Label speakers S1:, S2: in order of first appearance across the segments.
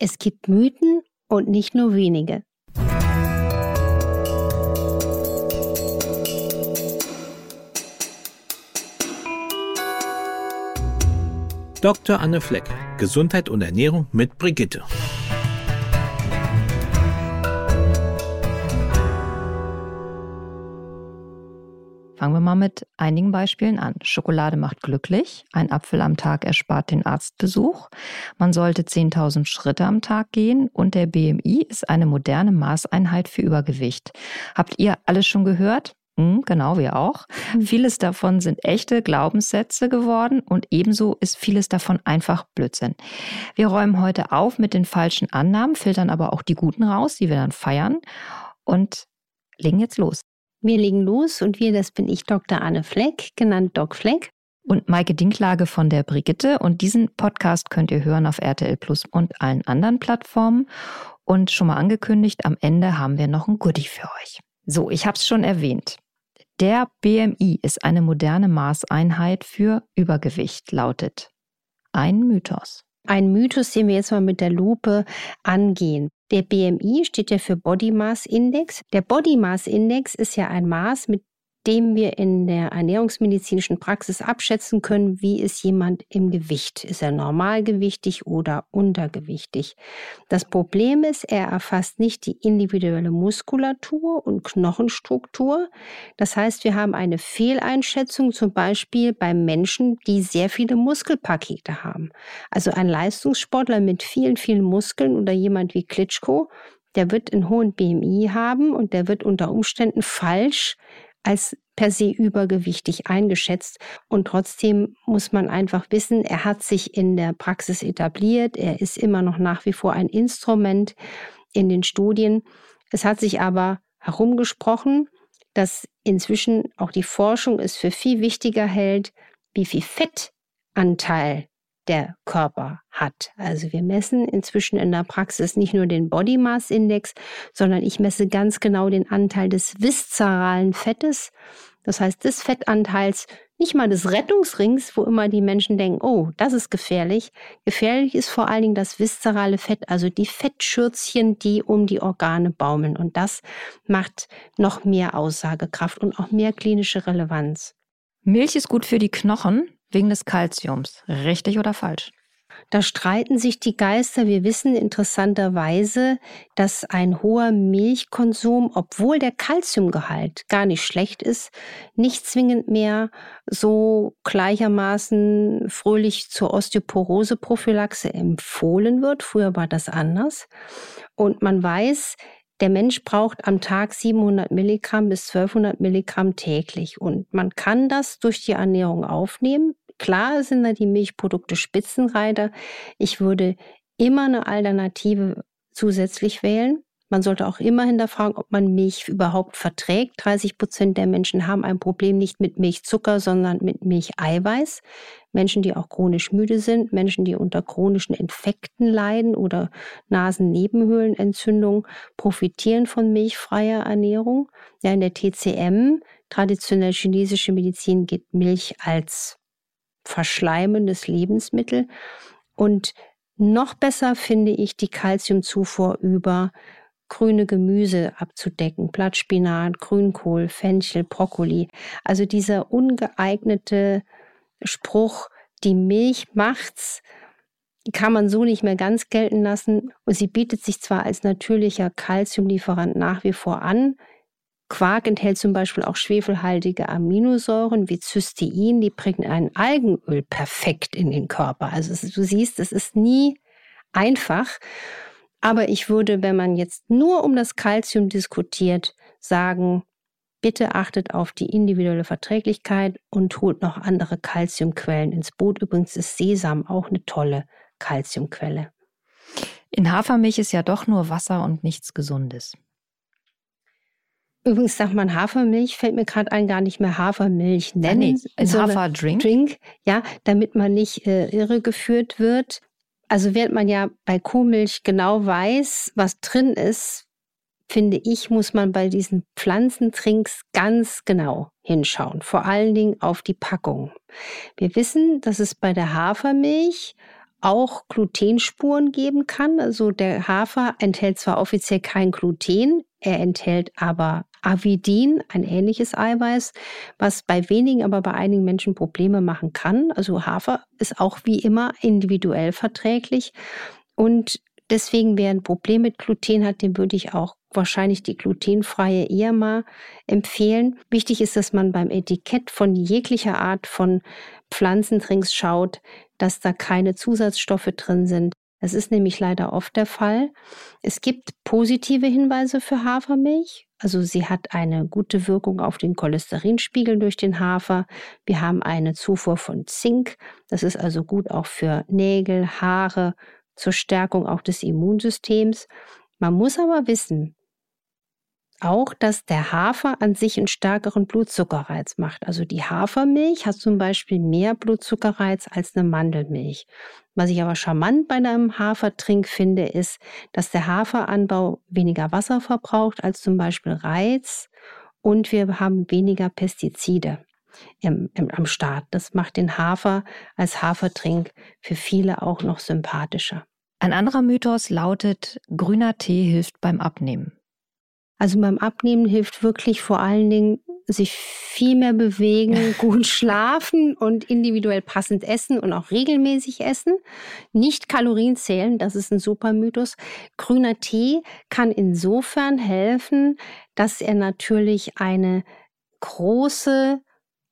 S1: Es gibt Mythen und nicht nur wenige.
S2: Dr. Anne Fleck, Gesundheit und Ernährung mit Brigitte.
S3: Fangen wir mal mit einigen Beispielen an. Schokolade macht glücklich, ein Apfel am Tag erspart den Arztbesuch, man sollte 10.000 Schritte am Tag gehen und der BMI ist eine moderne Maßeinheit für Übergewicht. Habt ihr alles schon gehört? Hm, genau, wir auch. Mhm. Vieles davon sind echte Glaubenssätze geworden und ebenso ist vieles davon einfach Blödsinn. Wir räumen heute auf mit den falschen Annahmen, filtern aber auch die guten raus, die wir dann feiern und legen jetzt los.
S1: Wir legen los und wir, das bin ich, Dr. Anne Fleck, genannt Doc Fleck.
S3: Und Maike Dinklage von der Brigitte. Und diesen Podcast könnt ihr hören auf RTL Plus und allen anderen Plattformen. Und schon mal angekündigt, am Ende haben wir noch ein Goodie für euch. So, ich habe es schon erwähnt. Der BMI ist eine moderne Maßeinheit für Übergewicht, lautet ein Mythos.
S1: Ein Mythos, den wir jetzt mal mit der Lupe angehen. Der BMI steht ja für Body Mass Index. Der Body Mass Index ist ja ein Maß, mit dem wir in der ernährungsmedizinischen Praxis abschätzen können, wie ist jemand im Gewicht. Ist er normalgewichtig oder untergewichtig? Das Problem ist, er erfasst nicht die individuelle Muskulatur und Knochenstruktur. Das heißt, wir haben eine Fehleinschätzung zum Beispiel bei Menschen, die sehr viele Muskelpakete haben. Also ein Leistungssportler mit vielen, vielen Muskeln oder jemand wie Klitschko, der wird einen hohen BMI haben und der wird unter Umständen falsch als per se übergewichtig eingeschätzt. Und trotzdem muss man einfach wissen, er hat sich in der Praxis etabliert. Er ist immer noch nach wie vor ein Instrument in den Studien. Es hat sich aber herumgesprochen, dass inzwischen auch die Forschung es für viel wichtiger hält, wie viel Fettanteil der Körper hat. Also wir messen inzwischen in der Praxis nicht nur den Body Mass Index, sondern ich messe ganz genau den Anteil des viszeralen Fettes. Das heißt des Fettanteils, nicht mal des Rettungsrings, wo immer die Menschen denken, oh, das ist gefährlich. Gefährlich ist vor allen Dingen das viszerale Fett, also die Fettschürzchen, die um die Organe baumeln. Und das macht noch mehr Aussagekraft und auch mehr klinische Relevanz.
S3: Milch ist gut für die Knochen, Wegen des Kalziums. Richtig oder falsch?
S1: Da streiten sich die Geister. Wir wissen interessanterweise, dass ein hoher Milchkonsum, obwohl der Kalziumgehalt gar nicht schlecht ist, nicht zwingend mehr so gleichermaßen fröhlich zur Osteoporose-Prophylaxe empfohlen wird. Früher war das anders. Und man weiß, der Mensch braucht am Tag 700 Milligramm bis 1200 Milligramm täglich. Und man kann das durch die Ernährung aufnehmen. Klar sind da die Milchprodukte Spitzenreiter. Ich würde immer eine Alternative zusätzlich wählen. Man sollte auch immer hinterfragen, ob man Milch überhaupt verträgt. 30 Prozent der Menschen haben ein Problem nicht mit Milchzucker, sondern mit Milcheiweiß. Menschen, die auch chronisch müde sind, Menschen, die unter chronischen Infekten leiden oder Nasennebenhöhlenentzündung, profitieren von milchfreier Ernährung. Ja, in der TCM, traditionell chinesische Medizin, geht Milch als verschleimendes Lebensmittel. Und noch besser finde ich die Kalziumzufuhr über grüne Gemüse abzudecken, Blattspinat, Grünkohl, Fenchel, Brokkoli. Also dieser ungeeignete Spruch, die Milch macht's, kann man so nicht mehr ganz gelten lassen. Und sie bietet sich zwar als natürlicher Kalziumlieferant nach wie vor an. Quark enthält zum Beispiel auch schwefelhaltige Aminosäuren wie Cystein, die bringen ein Algenöl perfekt in den Körper. Also du siehst, es ist nie einfach. Aber ich würde, wenn man jetzt nur um das Kalzium diskutiert, sagen, bitte achtet auf die individuelle Verträglichkeit und holt noch andere Kalziumquellen ins Boot. Übrigens ist Sesam auch eine tolle Kalziumquelle.
S3: In Hafermilch ist ja doch nur Wasser und nichts Gesundes.
S1: Übrigens sagt man Hafermilch, fällt mir gerade ein, gar nicht mehr Hafermilch nennen. Nee,
S3: ein Haferdrink.
S1: Drink, ja, damit man nicht äh, irregeführt wird. Also während man ja bei Kuhmilch genau weiß, was drin ist, finde ich, muss man bei diesen Pflanzentrinks ganz genau hinschauen. Vor allen Dingen auf die Packung. Wir wissen, dass es bei der Hafermilch auch Glutenspuren geben kann. Also der Hafer enthält zwar offiziell kein Gluten, er enthält aber Avidin, ein ähnliches Eiweiß, was bei wenigen, aber bei einigen Menschen Probleme machen kann. Also Hafer ist auch wie immer individuell verträglich. Und deswegen, wer ein Problem mit Gluten hat, dem würde ich auch wahrscheinlich die glutenfreie eher mal empfehlen. Wichtig ist, dass man beim Etikett von jeglicher Art von Pflanzentrinks schaut, dass da keine Zusatzstoffe drin sind. Das ist nämlich leider oft der Fall. Es gibt positive Hinweise für Hafermilch. Also sie hat eine gute Wirkung auf den Cholesterinspiegel durch den Hafer. Wir haben eine Zufuhr von Zink. Das ist also gut auch für Nägel, Haare, zur Stärkung auch des Immunsystems. Man muss aber wissen, auch, dass der Hafer an sich einen stärkeren Blutzuckerreiz macht. Also die Hafermilch hat zum Beispiel mehr Blutzuckerreiz als eine Mandelmilch. Was ich aber charmant bei einem Hafertrink finde, ist, dass der Haferanbau weniger Wasser verbraucht als zum Beispiel Reiz und wir haben weniger Pestizide. Im, im, am Start. Das macht den Hafer als Hafertrink für viele auch noch sympathischer.
S3: Ein anderer Mythos lautet, grüner Tee hilft beim Abnehmen.
S1: Also beim Abnehmen hilft wirklich vor allen Dingen sich viel mehr bewegen, gut schlafen und individuell passend essen und auch regelmäßig essen. Nicht Kalorien zählen, das ist ein super Mythos. Grüner Tee kann insofern helfen, dass er natürlich eine große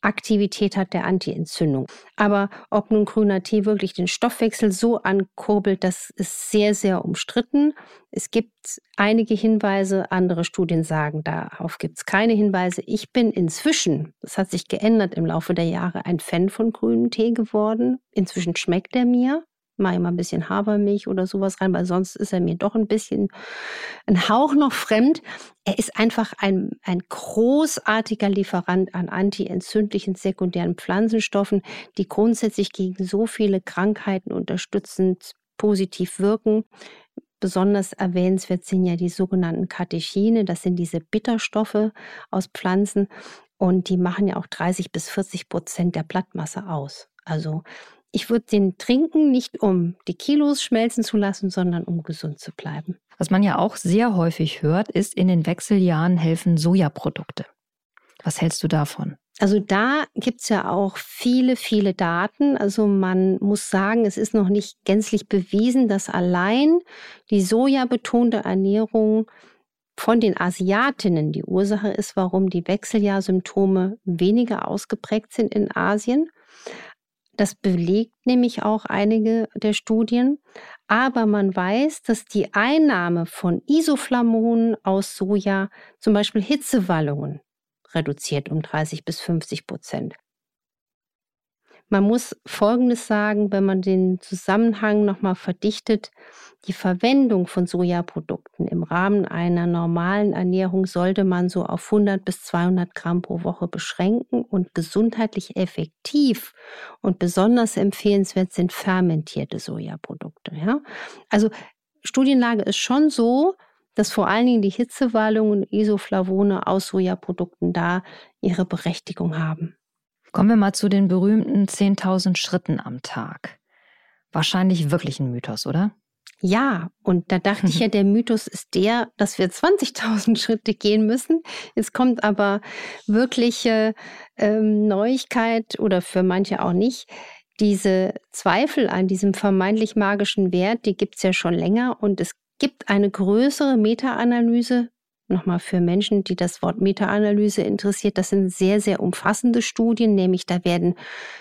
S1: Aktivität hat der Antientzündung. Aber ob nun grüner Tee wirklich den Stoffwechsel so ankurbelt, das ist sehr, sehr umstritten. Es gibt einige Hinweise, andere Studien sagen, darauf gibt es keine Hinweise. Ich bin inzwischen, das hat sich geändert im Laufe der Jahre, ein Fan von grünem Tee geworden. Inzwischen schmeckt er mir mache ich mal ein bisschen Habermilch oder sowas rein, weil sonst ist er mir doch ein bisschen ein Hauch noch fremd. Er ist einfach ein, ein großartiger Lieferant an antientzündlichen sekundären Pflanzenstoffen, die grundsätzlich gegen so viele Krankheiten unterstützend positiv wirken. Besonders erwähnenswert sind ja die sogenannten Katechine. Das sind diese Bitterstoffe aus Pflanzen und die machen ja auch 30 bis 40 Prozent der Blattmasse aus. Also ich würde den trinken, nicht um die Kilos schmelzen zu lassen, sondern um gesund zu bleiben.
S3: Was man ja auch sehr häufig hört, ist, in den Wechseljahren helfen Sojaprodukte. Was hältst du davon?
S1: Also da gibt es ja auch viele, viele Daten. Also man muss sagen, es ist noch nicht gänzlich bewiesen, dass allein die sojabetonte Ernährung von den Asiatinnen die Ursache ist, warum die Wechseljahrsymptome weniger ausgeprägt sind in Asien. Das belegt nämlich auch einige der Studien. Aber man weiß, dass die Einnahme von Isoflamonen aus Soja zum Beispiel Hitzewallungen reduziert um 30 bis 50 Prozent. Man muss Folgendes sagen, wenn man den Zusammenhang nochmal verdichtet. Die Verwendung von Sojaprodukten im Rahmen einer normalen Ernährung sollte man so auf 100 bis 200 Gramm pro Woche beschränken und gesundheitlich effektiv und besonders empfehlenswert sind fermentierte Sojaprodukte. Ja? Also Studienlage ist schon so, dass vor allen Dingen die Hitzewallungen und Isoflavone aus Sojaprodukten da ihre Berechtigung haben.
S3: Kommen wir mal zu den berühmten 10.000 Schritten am Tag. Wahrscheinlich wirklich ein Mythos, oder?
S1: Ja, und da dachte ich ja, der Mythos ist der, dass wir 20.000 Schritte gehen müssen. Jetzt kommt aber wirkliche ähm, Neuigkeit oder für manche auch nicht. Diese Zweifel an diesem vermeintlich magischen Wert, die gibt es ja schon länger und es gibt eine größere Meta-Analyse nochmal für Menschen, die das Wort Meta-Analyse interessiert, das sind sehr, sehr umfassende Studien, nämlich da werden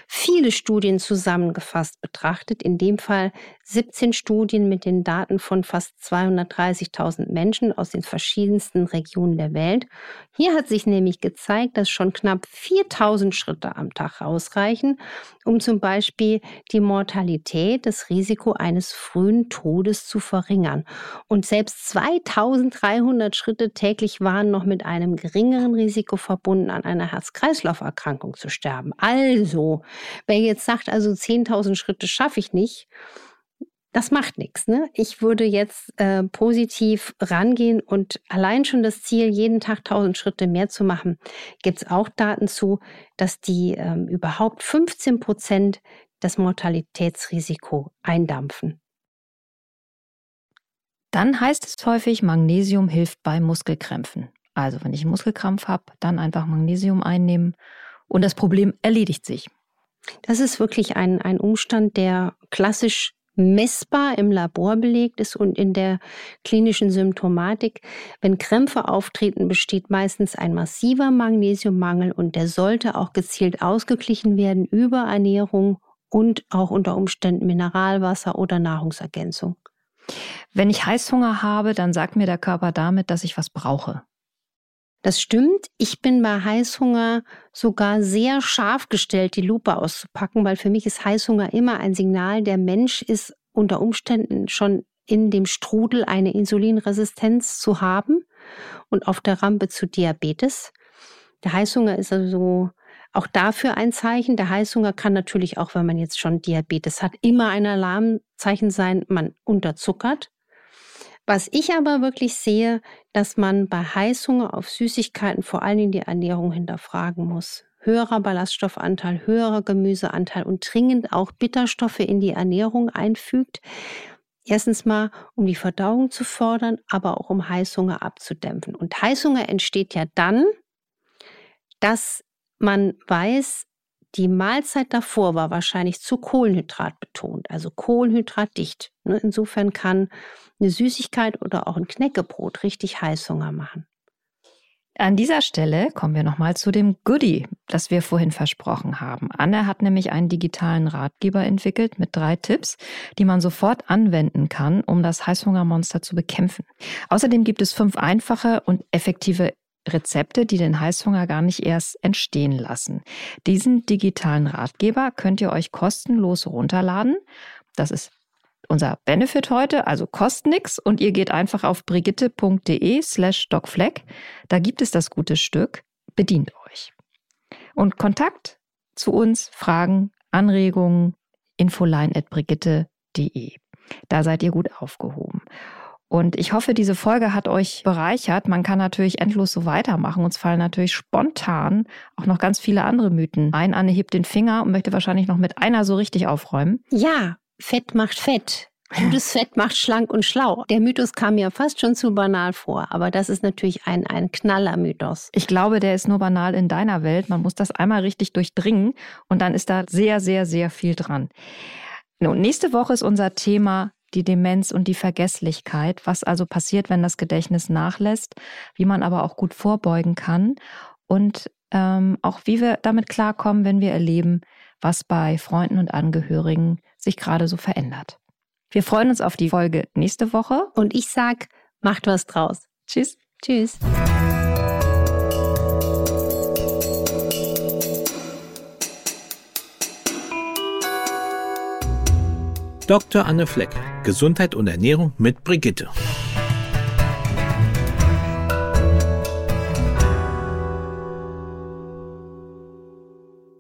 S1: viele Studien zusammengefasst betrachtet. In dem Fall 17 Studien mit den Daten von fast 230.000 Menschen aus den verschiedensten Regionen der Welt. Hier hat sich nämlich gezeigt, dass schon knapp 4.000 Schritte am Tag ausreichen, um zum Beispiel die Mortalität, das Risiko eines frühen Todes zu verringern. Und selbst 2.300 Schritte täglich waren noch mit einem geringeren Risiko verbunden, an einer Herz-Kreislauf-Erkrankung zu sterben. Also, wer jetzt sagt, also 10.000 Schritte schaffe ich nicht, das macht nichts. Ne? Ich würde jetzt äh, positiv rangehen und allein schon das Ziel, jeden Tag 1000 Schritte mehr zu machen, gibt es auch Daten zu, dass die ähm, überhaupt 15 Prozent das Mortalitätsrisiko eindampfen.
S3: Dann heißt es häufig, Magnesium hilft bei Muskelkrämpfen. Also wenn ich einen Muskelkrampf habe, dann einfach Magnesium einnehmen und das Problem erledigt sich.
S1: Das ist wirklich ein, ein Umstand, der klassisch messbar im Labor belegt ist und in der klinischen Symptomatik. Wenn Krämpfe auftreten, besteht meistens ein massiver Magnesiummangel und der sollte auch gezielt ausgeglichen werden über Ernährung und auch unter Umständen Mineralwasser oder Nahrungsergänzung.
S3: Wenn ich Heißhunger habe, dann sagt mir der Körper damit, dass ich was brauche.
S1: Das stimmt. Ich bin bei Heißhunger sogar sehr scharf gestellt, die Lupe auszupacken, weil für mich ist Heißhunger immer ein Signal, der Mensch ist unter Umständen schon in dem Strudel eine Insulinresistenz zu haben und auf der Rampe zu Diabetes. Der Heißhunger ist also auch dafür ein Zeichen. Der Heißhunger kann natürlich auch, wenn man jetzt schon Diabetes hat, immer ein Alarmzeichen sein, man unterzuckert. Was ich aber wirklich sehe, dass man bei Heißhunger auf Süßigkeiten vor allen Dingen die Ernährung hinterfragen muss. Höherer Ballaststoffanteil, höherer Gemüseanteil und dringend auch Bitterstoffe in die Ernährung einfügt. Erstens mal, um die Verdauung zu fördern, aber auch um Heißhunger abzudämpfen. Und Heißhunger entsteht ja dann, dass man weiß, die Mahlzeit davor war wahrscheinlich zu Kohlenhydrat betont, also Kohlenhydratdicht. Ne, insofern kann eine Süßigkeit oder auch ein Knäckebrot richtig Heißhunger machen.
S3: An dieser Stelle kommen wir nochmal zu dem Goodie, das wir vorhin versprochen haben. Anne hat nämlich einen digitalen Ratgeber entwickelt mit drei Tipps, die man sofort anwenden kann, um das Heißhungermonster zu bekämpfen. Außerdem gibt es fünf einfache und effektive Rezepte, die den Heißhunger gar nicht erst entstehen lassen. Diesen digitalen Ratgeber könnt ihr euch kostenlos runterladen. Das ist unser Benefit heute, also kostet nichts und ihr geht einfach auf brigitte.de slash docfleck. Da gibt es das gute Stück. Bedient euch. Und Kontakt zu uns, Fragen, Anregungen, infoline at brigitte.de. Da seid ihr gut aufgehoben. Und ich hoffe, diese Folge hat euch bereichert. Man kann natürlich endlos so weitermachen. Uns fallen natürlich spontan auch noch ganz viele andere Mythen ein. Anne hebt den Finger und möchte wahrscheinlich noch mit einer so richtig aufräumen.
S1: Ja, Fett macht Fett. Gutes Fett macht schlank und schlau. Der Mythos kam mir fast schon zu banal vor, aber das ist natürlich ein, ein Knaller-Mythos.
S3: Ich glaube, der ist nur banal in deiner Welt. Man muss das einmal richtig durchdringen und dann ist da sehr, sehr, sehr viel dran. Nun, nächste Woche ist unser Thema die Demenz und die Vergesslichkeit, was also passiert, wenn das Gedächtnis nachlässt, wie man aber auch gut vorbeugen kann und ähm, auch wie wir damit klarkommen, wenn wir erleben, was bei Freunden und Angehörigen sich gerade so verändert. Wir freuen uns auf die Folge nächste Woche.
S1: Und ich sag, macht was draus.
S3: Tschüss.
S1: Tschüss.
S2: Dr. Anne Fleck, Gesundheit und Ernährung mit Brigitte.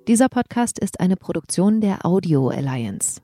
S4: Dieser Podcast ist eine Produktion der Audio Alliance.